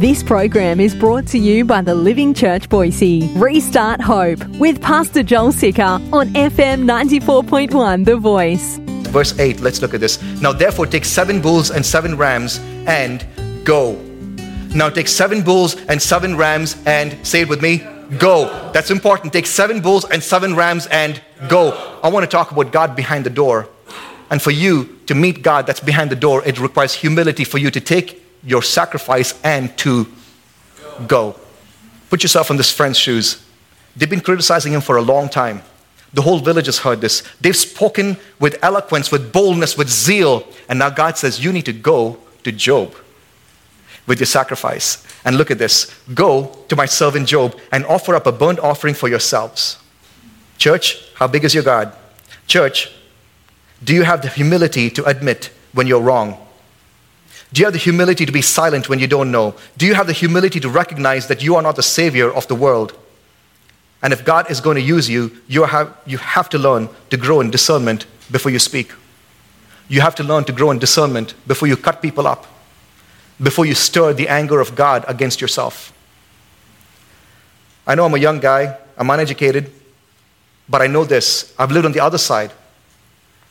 This program is brought to you by the Living Church Boise. Restart Hope with Pastor Joel Sicker on FM 94.1 The Voice. Verse 8, let's look at this. Now, therefore, take seven bulls and seven rams and go. Now, take seven bulls and seven rams and say it with me go. That's important. Take seven bulls and seven rams and go. I want to talk about God behind the door. And for you to meet God that's behind the door, it requires humility for you to take your sacrifice and to go. Put yourself in this friend's shoes. They've been criticizing him for a long time. The whole village has heard this. They've spoken with eloquence, with boldness, with zeal. And now God says, You need to go to Job with your sacrifice. And look at this go to my servant Job and offer up a burnt offering for yourselves. Church, how big is your God? Church, do you have the humility to admit when you're wrong? Do you have the humility to be silent when you don't know? Do you have the humility to recognize that you are not the savior of the world? And if God is going to use you, you have, you have to learn to grow in discernment before you speak. You have to learn to grow in discernment before you cut people up, before you stir the anger of God against yourself. I know I'm a young guy, I'm uneducated, but I know this. I've lived on the other side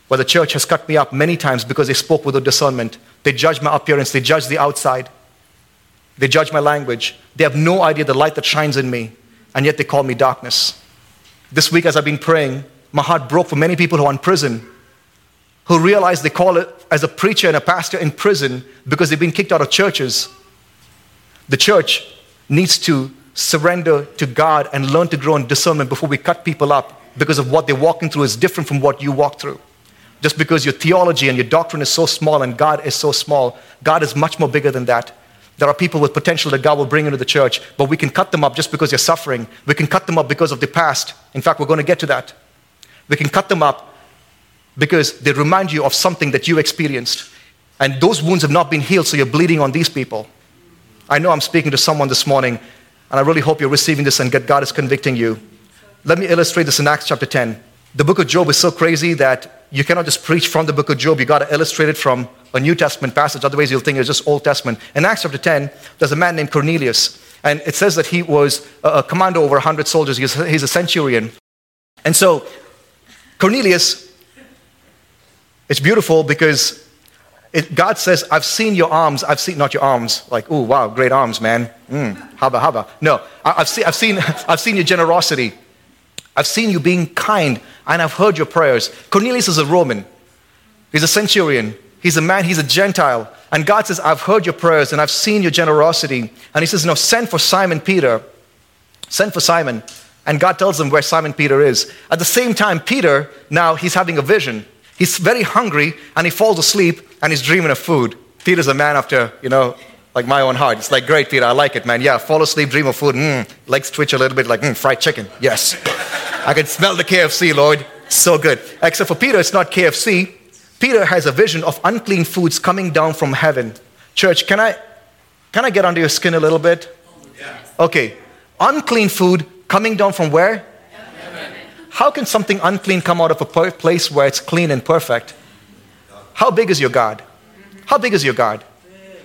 where the church has cut me up many times because they spoke with a discernment. They judge my appearance, they judge the outside, they judge my language. They have no idea the light that shines in me, and yet they call me darkness. This week, as I've been praying, my heart broke for many people who are in prison who realize they call it as a preacher and a pastor in prison because they've been kicked out of churches. The church needs to surrender to God and learn to grow in discernment before we cut people up because of what they're walking through is different from what you walk through. Just because your theology and your doctrine is so small and God is so small, God is much more bigger than that. There are people with potential that God will bring into the church, but we can cut them up just because they're suffering. We can cut them up because of the past. In fact, we're going to get to that. We can cut them up because they remind you of something that you experienced. And those wounds have not been healed, so you're bleeding on these people. I know I'm speaking to someone this morning, and I really hope you're receiving this and that God is convicting you. Let me illustrate this in Acts chapter 10. The book of Job is so crazy that you cannot just preach from the book of Job. You've got to illustrate it from a New Testament passage. Otherwise, you'll think it's just Old Testament. In Acts chapter 10, there's a man named Cornelius. And it says that he was a commander over 100 soldiers. He's, a centurion. And so, Cornelius, it's beautiful because it, God says, I've seen your arms. I've seen, not your arms, like, oh, wow, great arms, man. Mm, haba, haba. No, I, I've, seen, I've, seen, I've seen your generosity. I've seen you being kind and I've heard your prayers. Cornelius is a Roman, he's a centurion, he's a man, he's a Gentile. And God says, I've heard your prayers and I've seen your generosity. And he says, No, send for Simon Peter. Send for Simon. And God tells him where Simon Peter is. At the same time, Peter, now he's having a vision. He's very hungry and he falls asleep and he's dreaming of food. Peter's a man after, you know, like my own heart. It's like, great, Peter, I like it, man. Yeah, fall asleep, dream of food. Mm, legs twitch a little bit, like, mm, fried chicken. Yes. I can smell the KFC, Lord. So good. Except for Peter, it's not KFC. Peter has a vision of unclean foods coming down from heaven. Church, can I, can I get under your skin a little bit? Okay. Unclean food coming down from where? How can something unclean come out of a place where it's clean and perfect? How big is your God? How big is your God?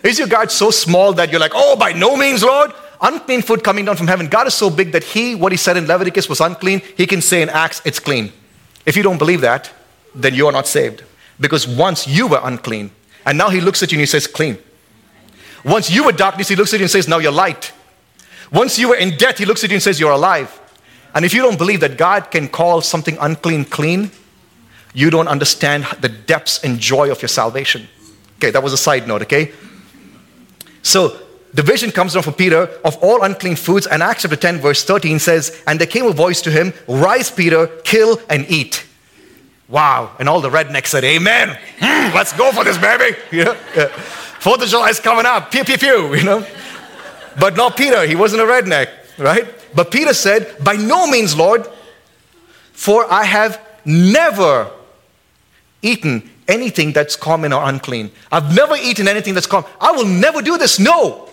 Is your God so small that you're like, oh, by no means, Lord? Unclean food coming down from heaven. God is so big that He, what He said in Leviticus was unclean, He can say in Acts, it's clean. If you don't believe that, then you are not saved. Because once you were unclean, and now He looks at you and He says, clean. Once you were darkness, He looks at you and says, now you're light. Once you were in death, He looks at you and says, you're alive. And if you don't believe that God can call something unclean clean, you don't understand the depths and joy of your salvation. Okay, that was a side note, okay? So the vision comes down from Peter of all unclean foods, and Acts chapter 10, verse 13 says, And there came a voice to him, Rise, Peter, kill and eat. Wow. And all the rednecks said, Amen. Mm, let's go for this, baby. Yeah. Fourth of July is coming up. Pew, pew, pew. You know? But not Peter. He wasn't a redneck, right? But Peter said, By no means, Lord, for I have never eaten anything that's common or unclean. I've never eaten anything that's common. I will never do this. No.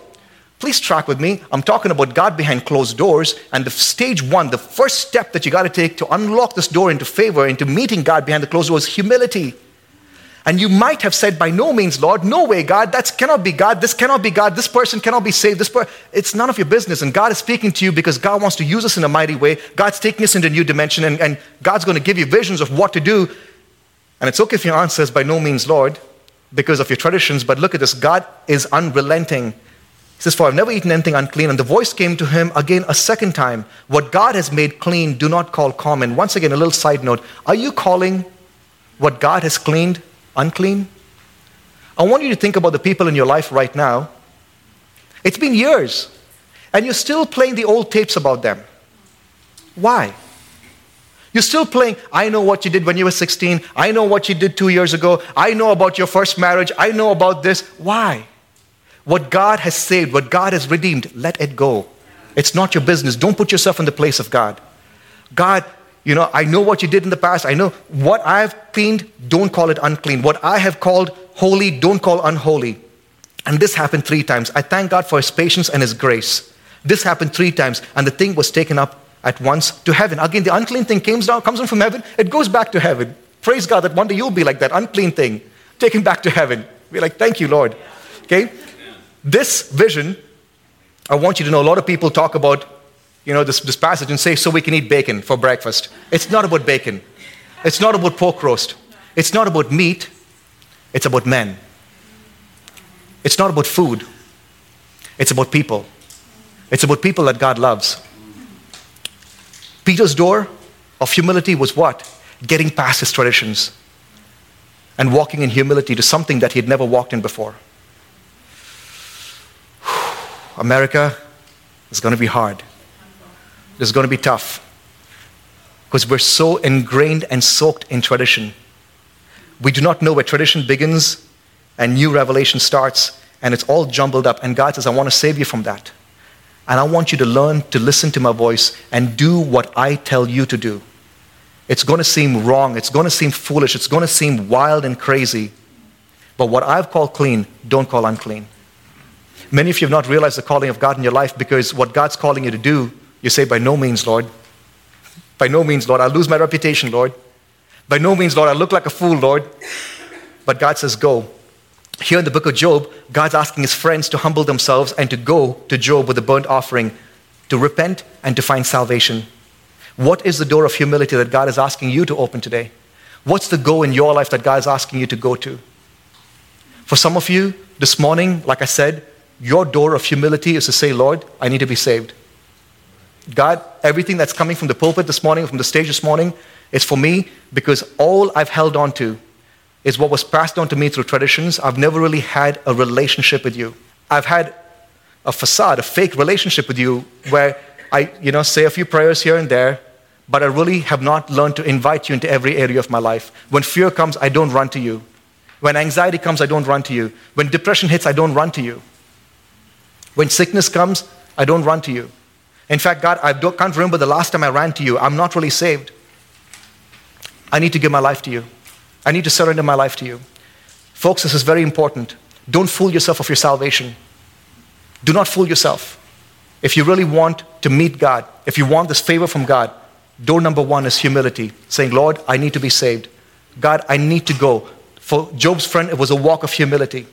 Please track with me. I'm talking about God behind closed doors. And the stage one, the first step that you got to take to unlock this door into favor, into meeting God behind the closed doors, humility. And you might have said, By no means, Lord, no way, God, that cannot be God, this cannot be God, this person cannot be saved, this it's none of your business. And God is speaking to you because God wants to use us in a mighty way. God's taking us into a new dimension, and, and God's going to give you visions of what to do. And it's okay if your answer says, By no means, Lord, because of your traditions, but look at this God is unrelenting. He says, For I've never eaten anything unclean. And the voice came to him again a second time What God has made clean, do not call common. Once again, a little side note. Are you calling what God has cleaned unclean? I want you to think about the people in your life right now. It's been years, and you're still playing the old tapes about them. Why? You're still playing, I know what you did when you were 16. I know what you did two years ago. I know about your first marriage. I know about this. Why? What God has saved, what God has redeemed, let it go. It's not your business. Don't put yourself in the place of God. God you know, I know what you did in the past. I know what I have cleaned, don't call it unclean. What I have called holy, don't call unholy. And this happened three times. I thank God for his patience and his grace. This happened three times, and the thing was taken up at once to heaven. Again, the unclean thing comes down, comes down from heaven, it goes back to heaven. Praise God that one day you'll be like that unclean thing, taken back to heaven. Be like, thank you, Lord. Okay? This vision, I want you to know a lot of people talk about you know, this, this passage and say, so we can eat bacon for breakfast. It's not about bacon. It's not about pork roast. It's not about meat. It's about men. It's not about food. It's about people. It's about people that God loves. Peter's door of humility was what? Getting past his traditions and walking in humility to something that he had never walked in before. America is going to be hard. It's going to be tough because we're so ingrained and soaked in tradition. We do not know where tradition begins and new revelation starts, and it's all jumbled up. And God says, I want to save you from that. And I want you to learn to listen to my voice and do what I tell you to do. It's going to seem wrong. It's going to seem foolish. It's going to seem wild and crazy. But what I've called clean, don't call unclean. Many of you have not realized the calling of God in your life because what God's calling you to do you say, By no means, Lord. By no means, Lord. I'll lose my reputation, Lord. By no means, Lord. I look like a fool, Lord. But God says, Go. Here in the book of Job, God's asking his friends to humble themselves and to go to Job with a burnt offering, to repent and to find salvation. What is the door of humility that God is asking you to open today? What's the go in your life that God is asking you to go to? For some of you, this morning, like I said, your door of humility is to say, Lord, I need to be saved. God, everything that's coming from the pulpit this morning, from the stage this morning, is for me because all I've held on to is what was passed on to me through traditions. I've never really had a relationship with you. I've had a facade, a fake relationship with you where I, you know, say a few prayers here and there, but I really have not learned to invite you into every area of my life. When fear comes, I don't run to you. When anxiety comes, I don't run to you. When depression hits, I don't run to you. When sickness comes, I don't run to you. In fact, God, I can't remember the last time I ran to you. I'm not really saved. I need to give my life to you. I need to surrender my life to you. Folks, this is very important. Don't fool yourself of your salvation. Do not fool yourself. If you really want to meet God, if you want this favor from God, door number one is humility, saying, Lord, I need to be saved. God, I need to go. For Job's friend, it was a walk of humility.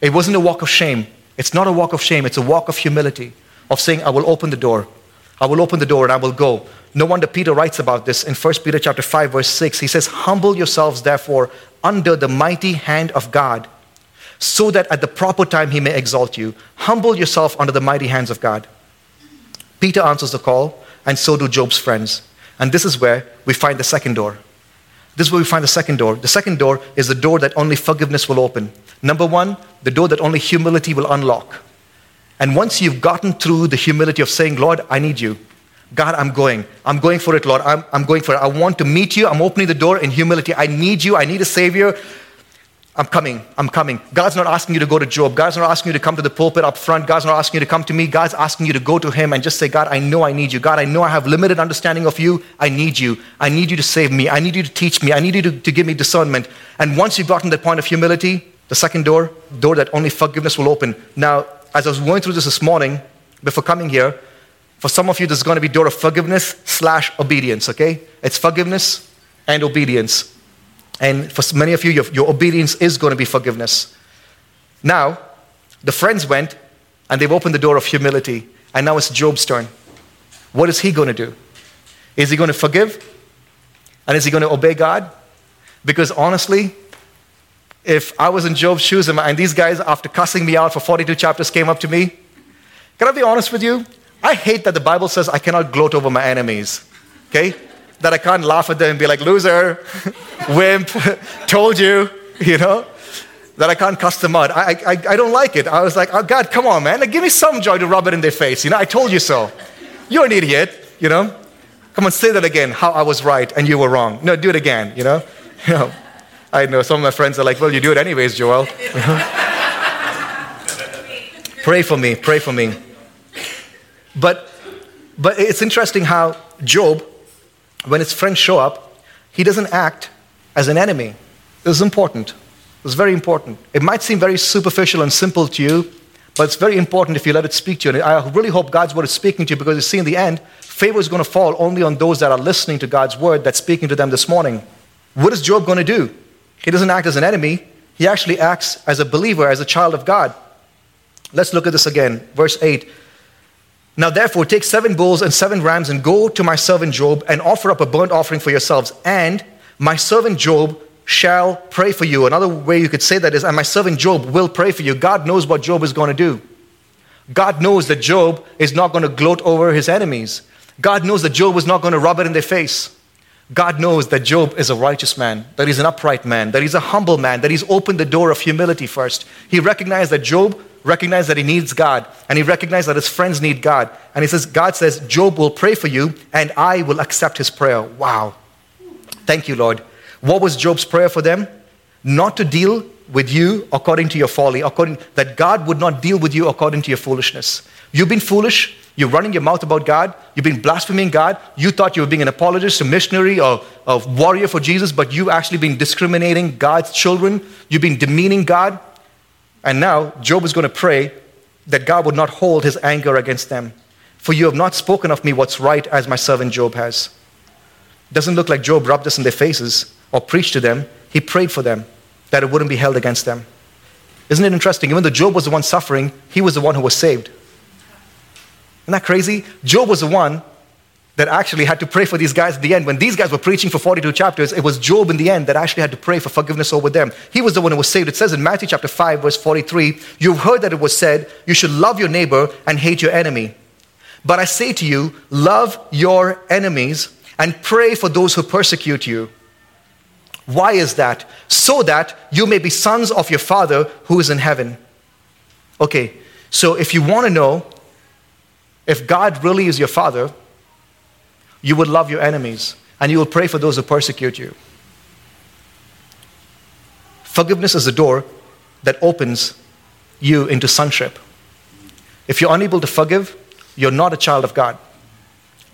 It wasn't a walk of shame. It's not a walk of shame, it's a walk of humility of saying, I will open the door. I will open the door and I will go. No wonder Peter writes about this in 1 Peter chapter 5, verse 6. He says, Humble yourselves, therefore, under the mighty hand of God, so that at the proper time he may exalt you. Humble yourself under the mighty hands of God. Peter answers the call, and so do Job's friends. And this is where we find the second door. This is where we find the second door. The second door is the door that only forgiveness will open. Number one, the door that only humility will unlock. And once you've gotten through the humility of saying, Lord, I need you. God, I'm going. I'm going for it, Lord. I'm, I'm going for it. I want to meet you. I'm opening the door in humility. I need you. I need a Savior. I'm coming. I'm coming. God's not asking you to go to Job. God's not asking you to come to the pulpit up front. God's not asking you to come to me. God's asking you to go to Him and just say, God, I know I need you. God, I know I have limited understanding of you. I need you. I need you to save me. I need you to teach me. I need you to, to give me discernment. And once you've gotten that point of humility, the second door, door that only forgiveness will open. Now, as I was going through this this morning, before coming here, for some of you, this is going to be door of forgiveness slash obedience, okay? It's forgiveness and obedience. And for many of you, your, your obedience is going to be forgiveness. Now, the friends went and they've opened the door of humility. And now it's Job's turn. What is he going to do? Is he going to forgive? And is he going to obey God? Because honestly, if I was in Job's shoes and these guys, after cussing me out for 42 chapters, came up to me, can I be honest with you? I hate that the Bible says I cannot gloat over my enemies. Okay? That I can't laugh at them and be like, loser, wimp, told you, you know? That I can't cuss them out. I, I, I don't like it. I was like, oh God, come on, man. Like, give me some joy to rub it in their face. You know, I told you so. You're an idiot, you know? Come on, say that again, how I was right and you were wrong. No, do it again, you know? You know, I know some of my friends are like, well, you do it anyways, Joel. pray for me, pray for me. But, but it's interesting how Job, when his friends show up, he doesn't act as an enemy. This is important. Is very important. It might seem very superficial and simple to you, but it's very important if you let it speak to you. And I really hope God's word is speaking to you because you see, in the end, favor is going to fall only on those that are listening to God's word that's speaking to them this morning. What is Job going to do? He doesn't act as an enemy, he actually acts as a believer, as a child of God. Let's look at this again. Verse 8. Now, therefore, take seven bulls and seven rams and go to my servant Job and offer up a burnt offering for yourselves. And my servant Job shall pray for you. Another way you could say that is, and my servant Job will pray for you. God knows what Job is going to do. God knows that Job is not going to gloat over his enemies. God knows that Job is not going to rub it in their face. God knows that Job is a righteous man, that he's an upright man, that he's a humble man, that he's opened the door of humility first. He recognized that Job recognized that he needs God, and he recognized that his friends need God. And he says, God says, Job will pray for you, and I will accept his prayer. Wow. Thank you, Lord. What was Job's prayer for them? Not to deal with you according to your folly, according that God would not deal with you according to your foolishness. You've been foolish. You're running your mouth about God. You've been blaspheming God. You thought you were being an apologist, a missionary, or a warrior for Jesus, but you've actually been discriminating God's children. You've been demeaning God. And now Job is going to pray that God would not hold his anger against them. For you have not spoken of me what's right as my servant Job has. Doesn't look like Job rubbed this in their faces or preached to them. He prayed for them that it wouldn't be held against them. Isn't it interesting? Even though Job was the one suffering, he was the one who was saved. Isn't that crazy? Job was the one that actually had to pray for these guys at the end. When these guys were preaching for 42 chapters, it was Job in the end that actually had to pray for forgiveness over them. He was the one who was saved. It says in Matthew chapter 5, verse 43, You've heard that it was said, You should love your neighbor and hate your enemy. But I say to you, love your enemies and pray for those who persecute you. Why is that? So that you may be sons of your Father who is in heaven. Okay, so if you want to know if God really is your father, you would love your enemies and you will pray for those who persecute you. Forgiveness is a door that opens you into sonship. If you're unable to forgive, you're not a child of God.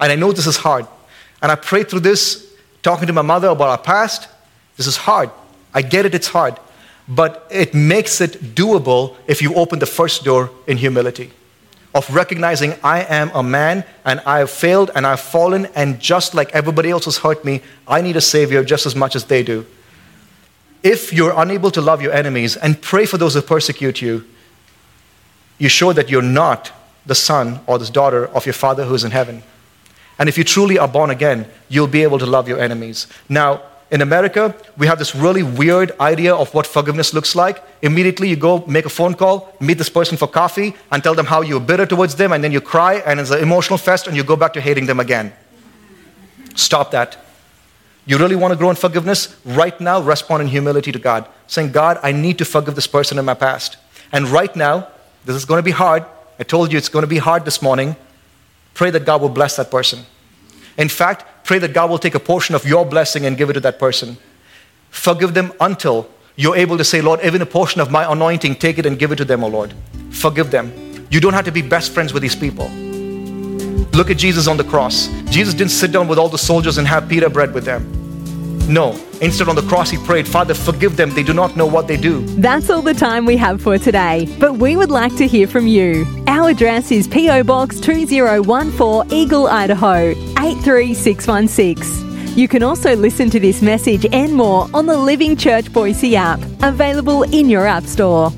And I know this is hard. And I prayed through this, talking to my mother about our past. This is hard. I get it, it's hard. But it makes it doable if you open the first door in humility of recognizing I am a man and I have failed and I've fallen, and just like everybody else has hurt me, I need a Savior just as much as they do. If you're unable to love your enemies and pray for those who persecute you, you show that you're not the son or the daughter of your Father who is in heaven. And if you truly are born again, you'll be able to love your enemies. Now, in America, we have this really weird idea of what forgiveness looks like. Immediately, you go make a phone call, meet this person for coffee, and tell them how you're bitter towards them, and then you cry, and it's an emotional fest, and you go back to hating them again. Stop that. You really want to grow in forgiveness? Right now, respond in humility to God, saying, God, I need to forgive this person in my past. And right now, this is going to be hard. I told you it's going to be hard this morning. Pray that God will bless that person. In fact, pray that God will take a portion of your blessing and give it to that person. Forgive them until you're able to say, Lord, even a portion of my anointing, take it and give it to them, O Lord. Forgive them. You don't have to be best friends with these people. Look at Jesus on the cross. Jesus didn't sit down with all the soldiers and have pita bread with them. No. Instead, on the cross, he prayed, Father, forgive them. They do not know what they do. That's all the time we have for today, but we would like to hear from you. Our address is P.O. Box 2014 Eagle, Idaho 83616. You can also listen to this message and more on the Living Church Boise app, available in your App Store.